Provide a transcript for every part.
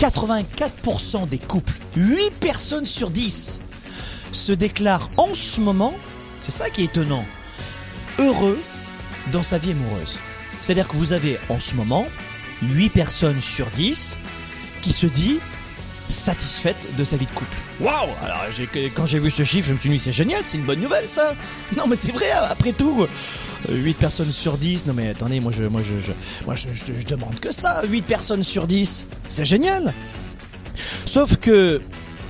84% des couples, 8 personnes sur 10, se déclarent en ce moment, c'est ça qui est étonnant, heureux dans sa vie amoureuse. C'est-à-dire que vous avez en ce moment 8 personnes sur 10 qui se dit satisfaite de sa vie de couple. Waouh Alors quand j'ai vu ce chiffre, je me suis dit c'est génial, c'est une bonne nouvelle ça. Non mais c'est vrai après tout. 8 personnes sur 10, non mais attendez, moi je moi je, moi je demande que ça, 8 personnes sur 10. C'est génial. Sauf que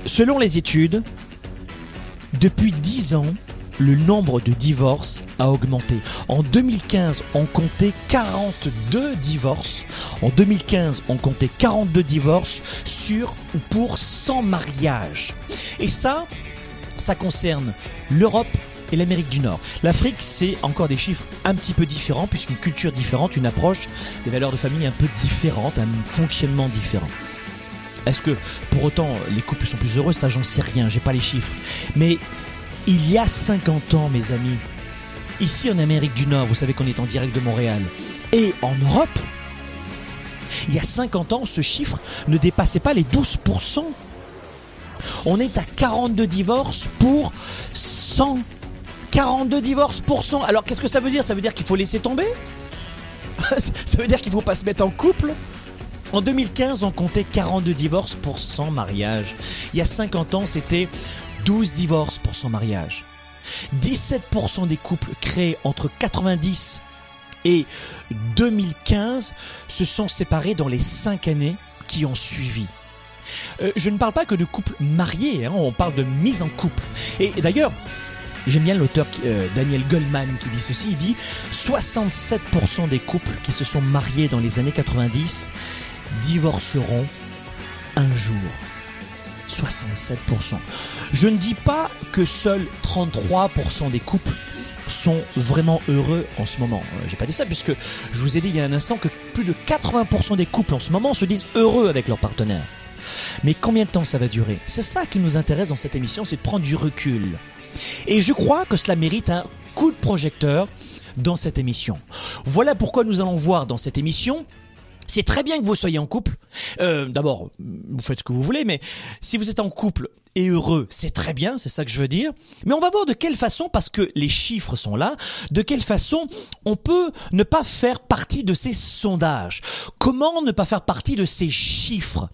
selon les études, depuis 10 ans, le nombre de divorces a augmenté. En 2015, on comptait 42 divorces. En 2015, on comptait 42 divorces sur ou pour 100 mariages. Et ça, ça concerne l'Europe et l'Amérique du Nord. L'Afrique, c'est encore des chiffres un petit peu différents, puisqu'une culture différente, une approche des valeurs de famille un peu différente, un fonctionnement différent. Est-ce que pour autant les couples sont plus heureux? Ça, j'en sais rien, j'ai pas les chiffres. Mais il y a 50 ans, mes amis, ici en Amérique du Nord, vous savez qu'on est en direct de Montréal, et en Europe, il y a 50 ans, ce chiffre ne dépassait pas les 12%. On est à 42 divorces pour 100. 42 divorces pour 100. Alors qu'est-ce que ça veut dire? Ça veut dire qu'il faut laisser tomber? Ça veut dire qu'il faut pas se mettre en couple? En 2015, on comptait 42 divorces pour 100 mariages. Il y a 50 ans, c'était 12 divorces pour 100 mariages. 17% des couples créés entre 90 et 2015 se sont séparés dans les 5 années qui ont suivi. Euh, je ne parle pas que de couples mariés, hein, on parle de mise en couple. Et d'ailleurs, J'aime bien l'auteur euh, Daniel Goldman qui dit ceci, il dit 67% des couples qui se sont mariés dans les années 90 divorceront un jour. 67%. Je ne dis pas que seuls 33% des couples sont vraiment heureux en ce moment. Euh, J'ai pas dit ça puisque je vous ai dit il y a un instant que plus de 80% des couples en ce moment se disent heureux avec leur partenaire. Mais combien de temps ça va durer? C'est ça qui nous intéresse dans cette émission, c'est de prendre du recul. Et je crois que cela mérite un coup de projecteur dans cette émission. Voilà pourquoi nous allons voir dans cette émission c'est très bien que vous soyez en couple. Euh, D'abord, vous faites ce que vous voulez, mais si vous êtes en couple et heureux, c'est très bien, c'est ça que je veux dire. Mais on va voir de quelle façon, parce que les chiffres sont là, de quelle façon on peut ne pas faire partie de ces sondages. Comment ne pas faire partie de ces chiffres,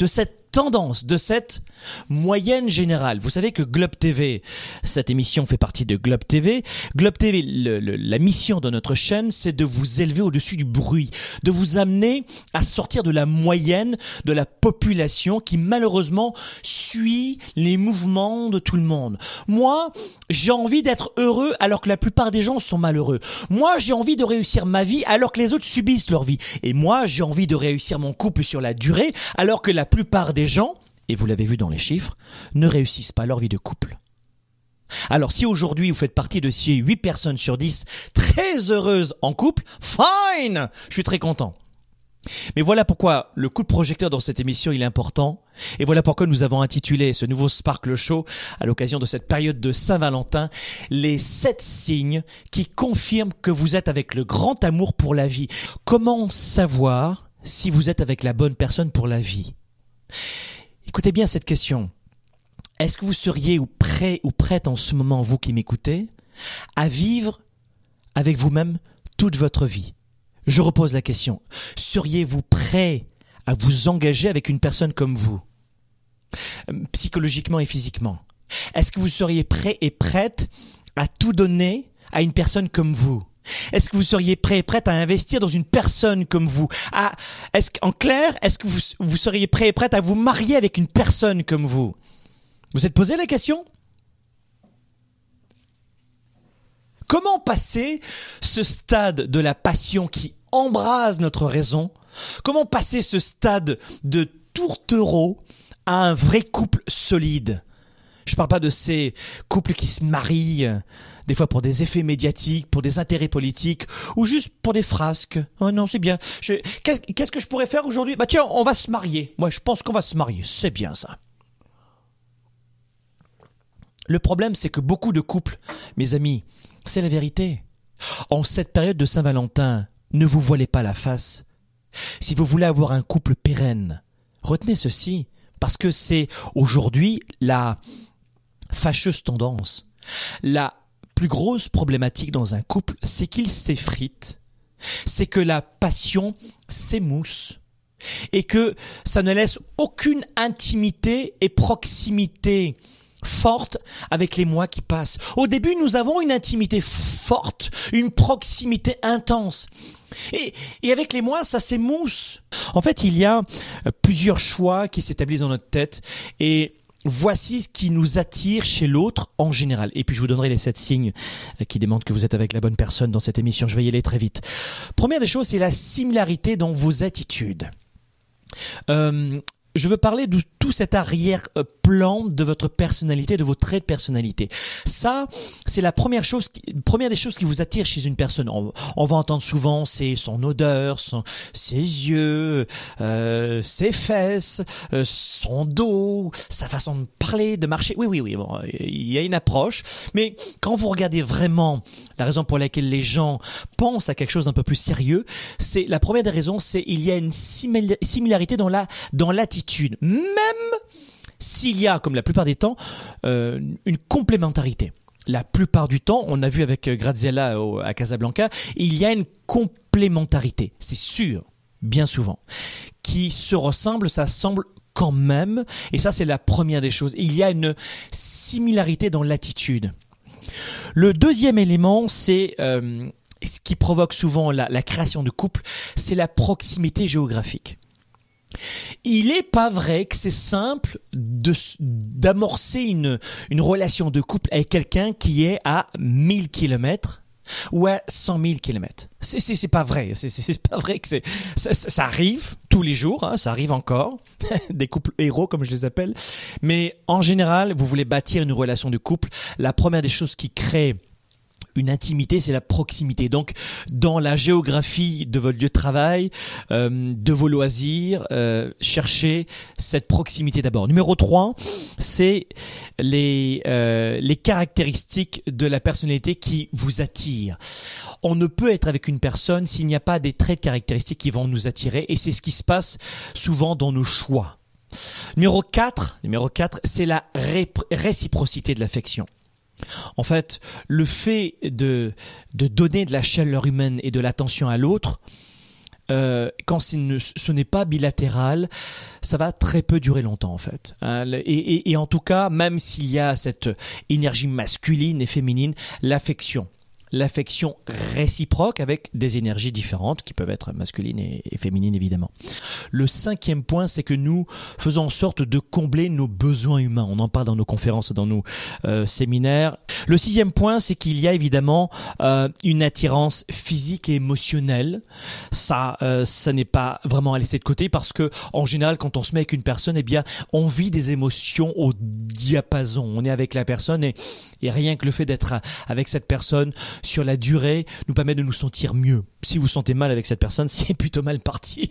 de cette tendance, de cette moyenne générale. Vous savez que Globe TV, cette émission fait partie de Globe TV. Globe TV, la mission de notre chaîne, c'est de vous élever au-dessus du bruit, de vous amener à sortir de la moyenne de la population qui malheureusement suit les mouvements de tout le monde. Moi, j'ai envie d'être heureux alors que la plupart des gens sont malheureux. Moi, j'ai envie de réussir ma vie alors que les autres subissent leur vie. Et moi, j'ai envie de réussir mon couple sur la durée alors que la plupart des gens, et vous l'avez vu dans les chiffres, ne réussissent pas leur vie de couple. Alors si aujourd'hui vous faites partie de ces 8 personnes sur 10 très heureuses en couple, fine Je suis très content. Mais voilà pourquoi le coup de projecteur dans cette émission il est important. Et voilà pourquoi nous avons intitulé ce nouveau Sparkle Show, à l'occasion de cette période de Saint-Valentin, les 7 signes qui confirment que vous êtes avec le grand amour pour la vie. Comment savoir si vous êtes avec la bonne personne pour la vie? Écoutez bien cette question. Est-ce que vous seriez ou prêt ou prête en ce moment, vous qui m'écoutez, à vivre avec vous-même toute votre vie? Je repose la question. Seriez-vous prêt à vous engager avec une personne comme vous? Euh, Psychologiquement et physiquement Est-ce que vous seriez prêt et prête à tout donner à une personne comme vous? Est-ce que vous seriez prêt prête à investir dans une personne comme vous? Est-ce En clair, est-ce que vous, seriez prêt prête à vous marier avec une personne comme vous? Vous êtes posé la question? Comment passer ce stade de la passion qui embrase notre raison? Comment passer ce stade de tourtereau à un vrai couple solide? Je ne parle pas de ces couples qui se marient des fois pour des effets médiatiques, pour des intérêts politiques, ou juste pour des frasques. Oh non, c'est bien. Qu'est-ce que je pourrais faire aujourd'hui? Bah tiens, on va se marier. Moi, je pense qu'on va se marier. C'est bien ça. Le problème, c'est que beaucoup de couples, mes amis, c'est la vérité. En cette période de Saint-Valentin, ne vous voilez pas la face. Si vous voulez avoir un couple pérenne, retenez ceci, parce que c'est aujourd'hui la fâcheuse tendance. La plus grosse problématique dans un couple, c'est qu'il s'effrite, c'est que la passion s'émousse et que ça ne laisse aucune intimité et proximité forte avec les mois qui passent. Au début, nous avons une intimité forte, une proximité intense. Et, et avec les mois, ça s'émousse. En fait, il y a plusieurs choix qui s'établissent dans notre tête et voici ce qui nous attire chez l'autre en général. Et puis je vous donnerai les sept signes euh, qui démontrent que vous êtes avec la bonne personne dans cette émission. Je vais y aller très vite. Première des choses, c'est la similarité dans vos attitudes. Euh, je veux parler de tout cet arrière-plan de votre personnalité, de vos traits de personnalité. Ça, c'est la première chose, première des choses qui vous attire chez une personne. On, va entendre souvent, c'est son odeur, son, ses yeux, euh, ses fesses, euh, son dos, sa façon de parler, de marcher. Oui, oui, oui. Bon, il y a une approche, mais quand vous regardez vraiment la raison pour laquelle les gens pensent à quelque chose d'un peu plus sérieux, c'est la première des raisons, c'est il y a une similarité dans la dans l'attitude même s'il y a, comme la plupart des temps, euh, une complémentarité. La plupart du temps, on a vu avec Graziella à Casablanca, il y a une complémentarité, c'est sûr, bien souvent. Qui se ressemble, ça semble quand même, et ça c'est la première des choses. Il y a une similarité dans l'attitude. Le deuxième élément, c'est euh, ce qui provoque souvent la, la création de couple, c'est la proximité géographique. Il n'est pas vrai que c'est simple d'amorcer une, relation de couple avec quelqu'un qui est à 1000 km ou à 100 000 km. C'est, c'est, pas vrai. Pas vrai que ça, arrive tous les jours, hein, ça arrive encore. Des couples héros, comme je les appelle. Mais en général, vous voulez bâtir une relation de couple. La première des choses qui crée une intimité, c'est la proximité. Donc, dans la géographie de votre lieu de travail, euh, de vos loisirs, euh, cherchez cette proximité d'abord. Numéro 3, c'est les, euh, les caractéristiques de la personnalité qui vous attirent. On ne peut être avec une personne s'il n'y a pas des traits de caractéristiques qui vont nous attirer, et c'est ce qui se passe souvent dans nos choix. Numéro 4, numéro 4 c'est la réciprocité de l'affection. En fait, le fait de, de donner de la chaleur humaine et de l'attention à l'autre, euh, quand ce n'est pas bilatéral, ça va très peu durer longtemps en fait. Hein. et, et, en tout cas, même s'il y a cette énergie masculine et féminine, l'affection, l'affection réciproque avec des énergies différentes qui peuvent être masculines et, féminines évidemment. Le cinquième point, c'est que nous faisons en sorte de combler nos besoins humains. On en parle dans nos conférences, dans nos euh, séminaires. Le sixième point, c'est qu'il y a évidemment euh, une attirance physique et émotionnelle. Ça, euh, ça n'est pas vraiment à laisser de côté parce que en général, quand on se met avec une personne, eh bien, on vit des émotions au diapason. On est avec la personne et, et rien que le fait d'être avec cette personne sur la durée nous permet de nous sentir mieux. Si vous sentez mal avec cette personne, c'est plutôt mal parti.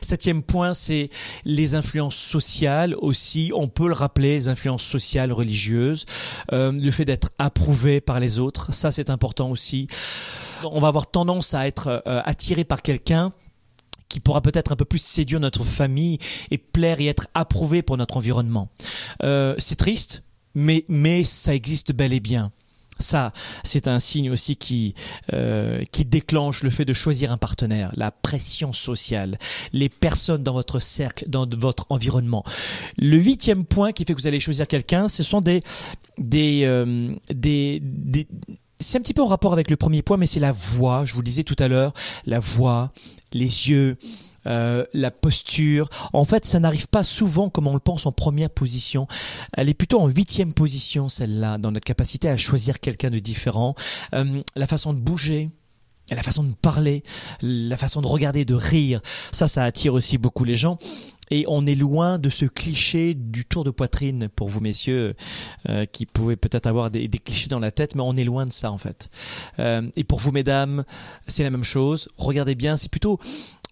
Septième point, c'est les influences sociales aussi. On peut le rappeler, les influences sociales, religieuses, euh, le fait d'être approuvé par les autres, ça c'est important aussi. On va avoir tendance à être euh, attiré par quelqu'un qui pourra peut-être un peu plus séduire notre famille et plaire et être approuvé pour notre environnement. Euh, c'est triste, mais, mais ça existe bel et bien. Ça, c'est un signe aussi qui euh, qui déclenche le fait de choisir un partenaire, la pression sociale, les personnes dans votre cercle, dans votre environnement. Le huitième point qui fait que vous allez choisir quelqu'un, ce sont des des, euh, des, des c'est un petit peu en rapport avec le premier point, mais c'est la voix. Je vous le disais tout à l'heure, la voix, les yeux, euh, la posture. En fait, ça n'arrive pas souvent comme on le pense en première position. Elle est plutôt en huitième position, celle-là, dans notre capacité à choisir quelqu'un de différent. Euh, la façon de bouger, la façon de parler, la façon de regarder, de rire, ça, ça attire aussi beaucoup les gens. Et on est loin de ce cliché du tour de poitrine pour vous messieurs euh, qui pouvaient peut-être avoir des, clichés dans la tête, mais on est loin de ça en fait. Euh, et pour vous mesdames, c'est la même chose. Regardez bien, c'est plutôt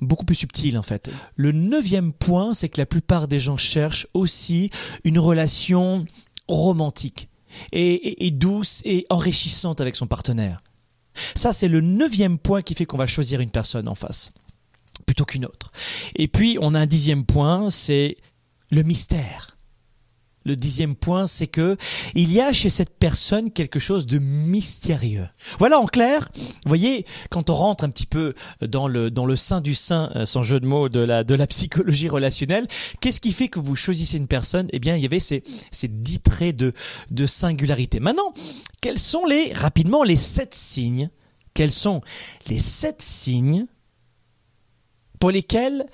beaucoup plus subtil en fait. Le neuvième point, c'est que la plupart des gens cherchent aussi une relation romantique et douce et enrichissante avec son partenaire. Ça, c'est le neuvième point qui fait qu'on va choisir une personne en face plutôt qu'une autre. Et puis, on a un dixième point, c'est le mystère. Le dixième point, c'est que il y a chez cette personne quelque chose de mystérieux. Voilà en clair. Vous voyez, quand on rentre un petit peu dans le dans le sein du sein, euh, sans jeu de mots, de la de la psychologie relationnelle, qu'est-ce qui fait que vous choisissez une personne? Eh bien, il y avait ces ces dix traits de de singularité. Maintenant, quels sont les rapidement les sept signes? Quels sont les sept signes pour lesquels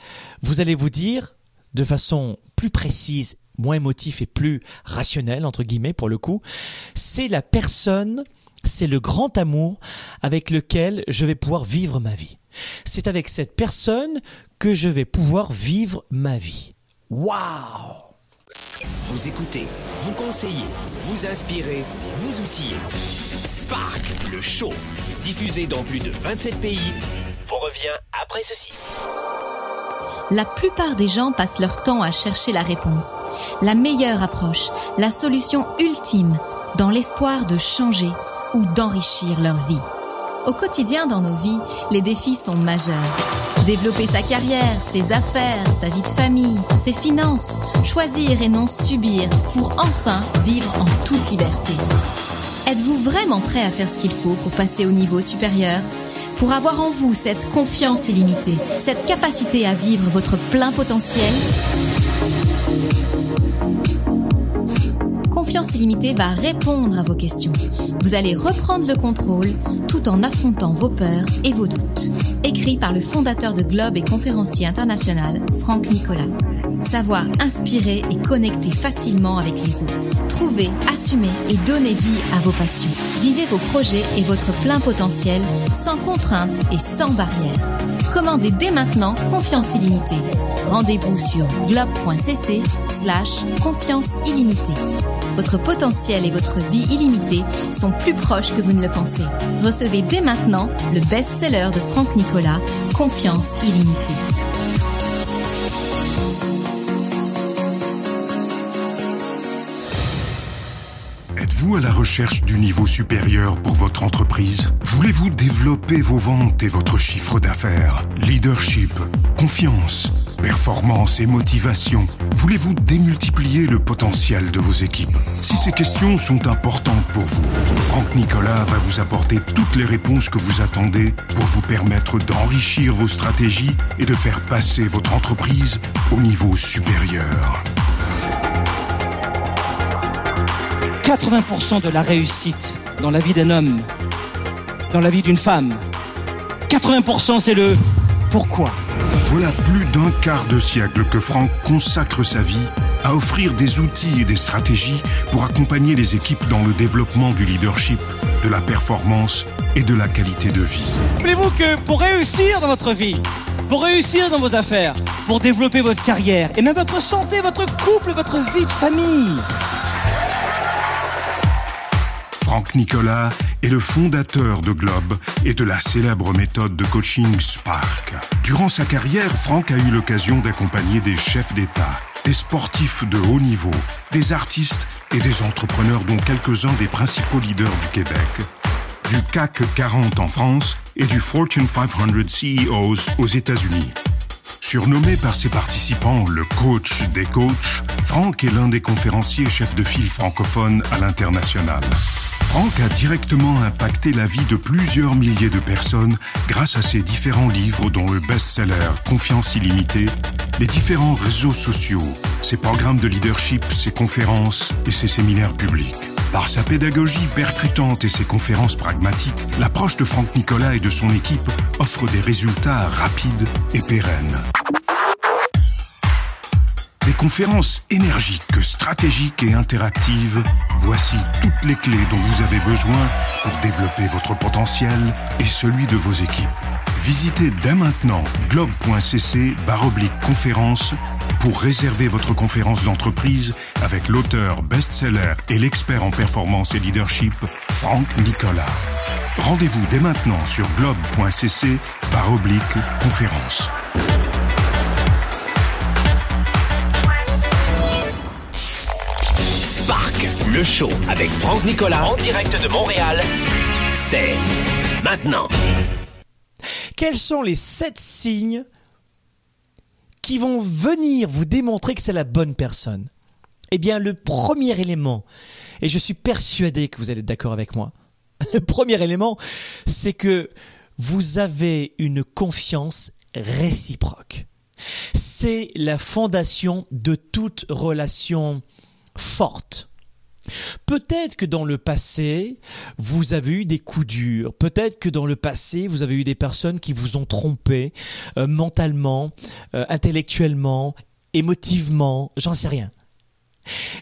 vous allez vous dire de façon plus précise moins émotif et plus rationnel, entre guillemets, pour le coup, c'est la personne, c'est le grand amour avec lequel je vais pouvoir vivre ma vie. C'est avec cette personne que je vais pouvoir vivre ma vie. Waouh Vous écoutez, vous conseillez, vous inspirez, vous outillez. Spark, le show, diffusé dans plus de 27 pays, vous revient après ceci la plupart des gens passent leur temps à chercher la réponse, la meilleure approche, la solution ultime, dans l'espoir de changer ou d'enrichir leur vie. Au quotidien dans nos vies, les défis sont majeurs. Développer sa carrière, ses affaires, sa vie de famille, ses finances, choisir et non subir pour enfin vivre en toute liberté. Êtes-vous vraiment prêt à faire ce qu'il faut pour passer au niveau supérieur? Pour avoir en vous cette confiance illimitée, cette capacité à vivre votre plein potentiel, Confiance illimitée va répondre à vos questions. Vous allez reprendre le contrôle tout en affrontant vos peurs et vos doutes. Écrit par le fondateur de Globe et conférencier international, Franck Nicolas savoir inspirer et connecter facilement avec les autres. Trouvez, assumez et donnez vie à vos passions. Vivez vos projets et votre plein potentiel sans contraintes et sans barrières. Commandez dès maintenant Confiance illimitée. Rendez-vous sur globe.cc slash confiance illimitée. Votre potentiel et votre vie illimitée sont plus proches que vous ne le pensez. Recevez dès maintenant le best-seller de Franck Nicolas, Confiance illimitée. Êtes-vous à la recherche du niveau supérieur pour votre entreprise? Voulez-vous développer vos ventes et votre chiffre d'affaires? Leadership, confiance, performance et motivation. Voulez-vous démultiplier le potentiel de vos équipes? Si ces questions sont importantes pour vous, Franck Nicolas va vous apporter toutes les réponses que vous attendez pour vous permettre d'enrichir vos stratégies et de faire passer votre entreprise au niveau supérieur. 80% de la réussite dans la vie d'un homme, dans la vie d'une femme, 80% c'est le pourquoi. Voilà plus d'un quart de siècle que Franck consacre sa vie à offrir des outils et des stratégies pour accompagner les équipes dans le développement du leadership, de la performance et de la qualité de vie. Savez-vous que pour réussir dans votre vie, pour réussir dans vos affaires, pour développer votre carrière et même votre santé, votre couple, votre vie de famille, Franck Nicolas est le fondateur de Globe et de la célèbre méthode de coaching Spark. Durant sa carrière, Franck a eu l'occasion d'accompagner des chefs d'État, des sportifs de haut niveau, des artistes et des entrepreneurs dont quelques-uns des principaux leaders du Québec, du CAC 40 en France et du Fortune 500 CEOs aux États-Unis. Surnommé par ses participants le coach des coachs, Franck est l'un des conférenciers chefs de file francophones à l'international. Franck a directement impacté la vie de plusieurs milliers de personnes grâce à ses différents livres dont le best-seller Confiance illimitée, les différents réseaux sociaux, ses programmes de leadership, ses conférences et ses séminaires publics. Par sa pédagogie percutante et ses conférences pragmatiques, l'approche de Franck Nicolas et de son équipe offre des résultats rapides et pérennes. Conférences énergiques, stratégiques et interactives, voici toutes les clés dont vous avez besoin pour développer votre potentiel et celui de vos équipes. Visitez dès maintenant globe.cc conférence pour réserver votre conférence d'entreprise avec l'auteur best-seller et l'expert en performance et leadership, Franck Nicolas. Rendez-vous dès maintenant sur globe.cc conférence. Le show avec Franck Nicolas en direct de Montréal, c'est maintenant. Quels sont les sept signes qui vont venir vous démontrer que c'est la bonne personne? Eh bien, le premier élément, et je suis persuadé que vous allez être d'accord avec moi, le premier élément, c'est que vous avez une confiance réciproque. C'est la fondation de toute relation forte. Peut-être que dans le passé, vous avez eu des coups durs. Peut-être que dans le passé, vous avez eu des personnes qui vous ont trompé euh, mentalement, euh, intellectuellement, émotivement, j'en sais rien.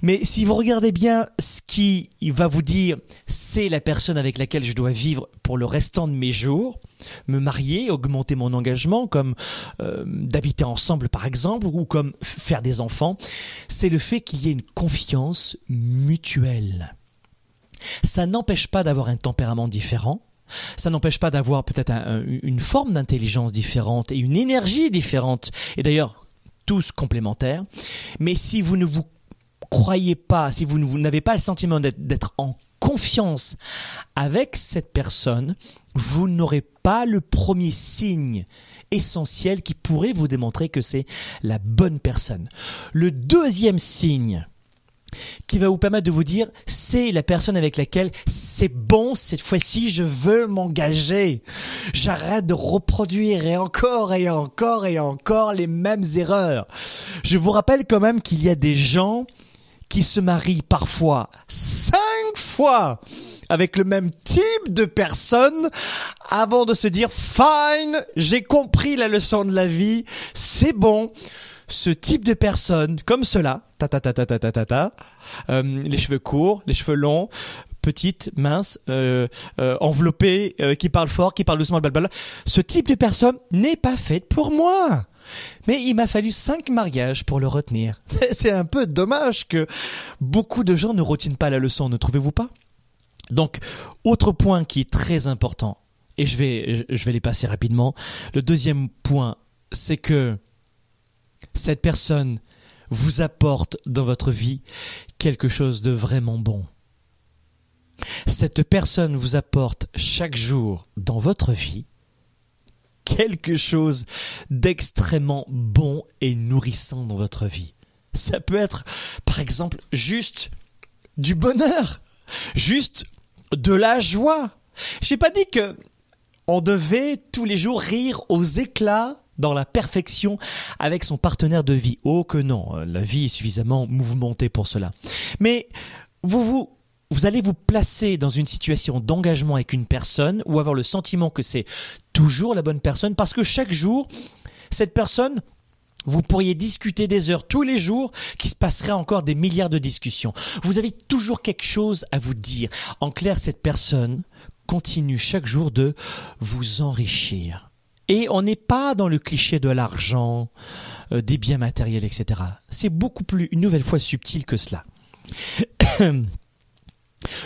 Mais si vous regardez bien ce qui va vous dire c'est la personne avec laquelle je dois vivre pour le restant de mes jours, me marier, augmenter mon engagement, comme euh, d'habiter ensemble par exemple, ou comme faire des enfants, c'est le fait qu'il y ait une confiance mutuelle. Ça n'empêche pas d'avoir un tempérament différent, ça n'empêche pas d'avoir peut-être une forme d'intelligence différente et une énergie différente, et d'ailleurs tous complémentaires, mais si vous ne vous croyez pas, si vous n'avez pas le sentiment d'être en confiance avec cette personne, vous n'aurez pas le premier signe essentiel qui pourrait vous démontrer que c'est la bonne personne. Le deuxième signe qui va vous permettre de vous dire c'est la personne avec laquelle c'est bon cette fois-ci je veux m'engager. J'arrête de reproduire et encore et encore et encore les mêmes erreurs. Je vous rappelle quand même qu'il y a des gens qui se marient parfois cinq fois avec le même type de personne avant de se dire fine, j'ai compris la leçon de la vie, c'est bon. Ce type de personne comme cela, ta ta ta ta ta ta ta, euh, les cheveux courts, les cheveux longs, petite, mince, euh, euh, enveloppée, euh, qui parle fort, qui parle doucement. Ce type de personne n'est pas faite pour moi. Mais il m'a fallu cinq mariages pour le retenir. C'est un peu dommage que beaucoup de gens ne retiennent pas la leçon, ne trouvez-vous pas? Donc, autre point qui est très important, et je vais, je vais les passer rapidement. Le deuxième point, c'est que cette personne vous apporte dans votre vie quelque chose de vraiment bon. Cette personne vous apporte chaque jour dans votre vie quelque chose d'extrêmement bon et nourrissant dans votre vie. Ça peut être, par exemple, juste du bonheur, juste de la joie. J'ai pas dit que on devait tous les jours rire aux éclats dans la perfection avec son partenaire de vie. Oh que non, la vie est suffisamment mouvementée pour cela. Mais vous vous vous allez vous placer dans une situation d'engagement avec une personne ou avoir le sentiment que c'est toujours la bonne personne parce que chaque jour, cette personne, vous pourriez discuter des heures tous les jours, qui se passerait encore des milliards de discussions. Vous avez toujours quelque chose à vous dire. En clair, cette personne continue chaque jour de vous enrichir. Et on n'est pas dans le cliché de l'argent, euh, des biens matériels, etc. C'est beaucoup plus, une nouvelle fois, subtil que cela.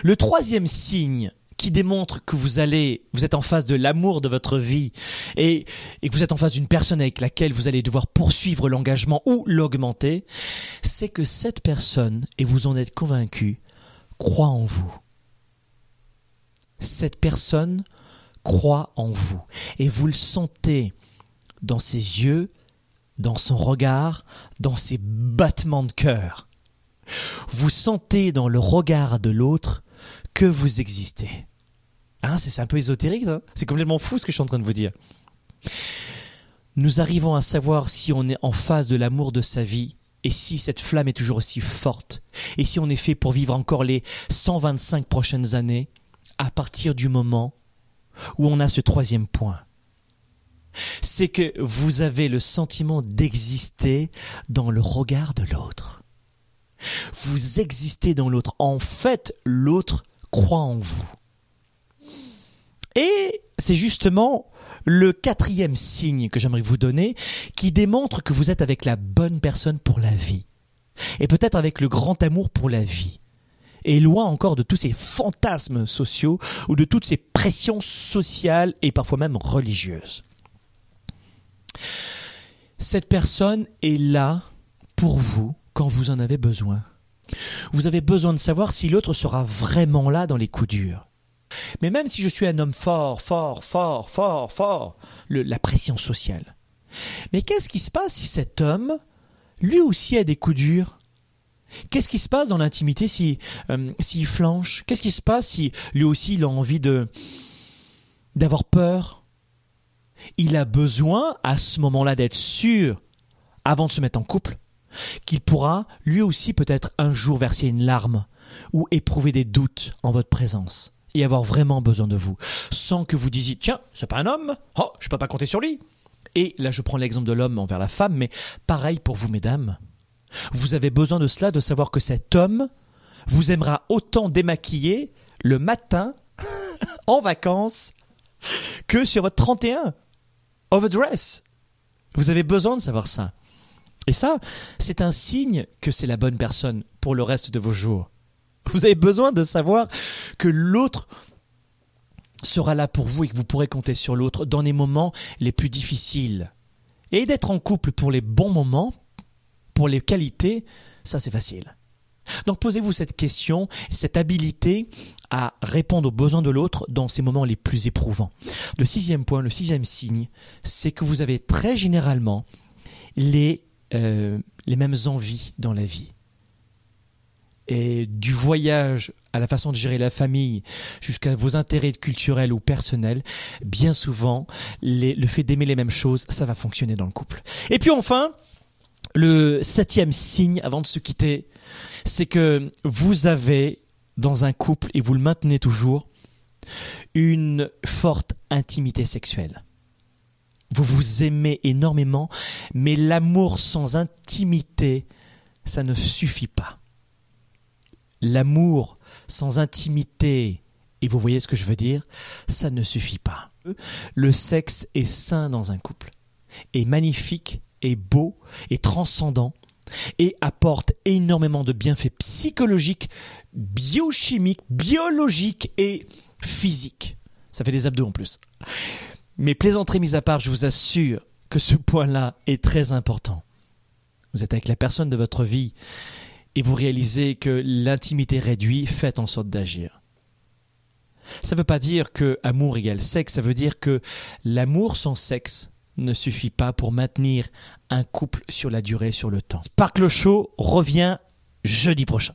Le troisième signe qui démontre que vous allez, vous êtes en face de l'amour de votre vie et, et, que vous êtes en face d'une personne avec laquelle vous allez devoir poursuivre l'engagement ou l'augmenter, c'est que cette personne, et vous en êtes convaincu, croit en vous. Cette personne croit en vous et vous le sentez dans ses yeux, dans son regard, dans ses battements de cœur. Vous sentez dans le regard de l'autre que vous existez. Hein, c'est un peu ésotérique, c'est complètement fou ce que je suis en train de vous dire. Nous arrivons à savoir si on est en phase de l'amour de sa vie et si cette flamme est toujours aussi forte et si on est fait pour vivre encore les 125 prochaines années à partir du moment où on a ce troisième point. C'est que vous avez le sentiment d'exister dans le regard de l'autre. Vous existez dans l'autre. En fait, l'autre croit en vous. Et c'est justement le quatrième signe que j'aimerais vous donner qui démontre que vous êtes avec la bonne personne pour la vie. Et peut-être avec le grand amour pour la vie. Et loin encore de tous ces fantasmes sociaux ou de toutes ces pressions sociales et parfois même religieuses. Cette personne est là pour vous quand vous en avez besoin. Vous avez besoin de savoir si l'autre sera vraiment là dans les coups durs. Mais même si je suis un homme fort, fort, fort, fort, fort, la pression sociale. Mais qu'est-ce qui se passe si cet homme, lui aussi, a des coups durs? Qu'est-ce qui se passe dans l'intimité si euh, s'il flanche? Qu'est-ce qui se passe si lui aussi a envie de d'avoir peur? Il a besoin à ce moment-là d'être sûr, avant de se mettre en couple, qu'il pourra lui aussi peut-être un jour verser une larme ou éprouver des doutes en votre présence et avoir vraiment besoin de vous, sans que vous disiez tiens c'est pas un homme, oh je peux pas compter sur lui. Et là je prends l'exemple de l'homme envers la femme, mais pareil pour vous mesdames. Vous avez besoin de cela, de savoir que cet homme vous aimera autant démaquillé le matin en vacances que sur votre 31 overdress. Vous avez besoin de savoir ça. Et ça, c'est un signe que c'est la bonne personne pour le reste de vos jours. Vous avez besoin de savoir que l'autre sera là pour vous et que vous pourrez compter sur l'autre dans les moments les plus difficiles. Et d'être en couple pour les bons moments, pour les qualités, ça c'est facile. Donc posez-vous cette question, cette habilité à répondre aux besoins de l'autre dans ces moments les plus éprouvants. Le sixième point, le sixième signe, c'est que vous avez très généralement les, euh, les mêmes envies dans la vie. Et du voyage à la façon de gérer la famille jusqu'à vos intérêts culturels ou personnels, bien souvent, le fait d'aimer les mêmes choses, ça va fonctionner dans le couple. Et puis enfin, le septième signe avant de se quitter, c'est que vous avez dans un couple, et vous le maintenez toujours, une forte intimité sexuelle. Vous vous aimez énormément, mais l'amour sans intimité, ça ne suffit pas. L'amour sans intimité, et vous voyez ce que je veux dire, ça ne suffit pas. Le sexe est sain dans un couple, est magnifique, est beau, est transcendant, et apporte énormément de bienfaits psychologiques, biochimiques, biologiques et physiques. Ça fait des abdos en plus. Mais plaisanteries mises à part, je vous assure que ce point-là est très important. Vous êtes avec la personne de votre vie et vous réalisez que l'intimité réduit, faites en sorte d'agir. Ça ne veut pas dire que amour égale sexe, ça veut dire que l'amour sans sexe ne suffit pas pour maintenir un couple sur la durée, sur le temps. Sparkle Show revient jeudi prochain.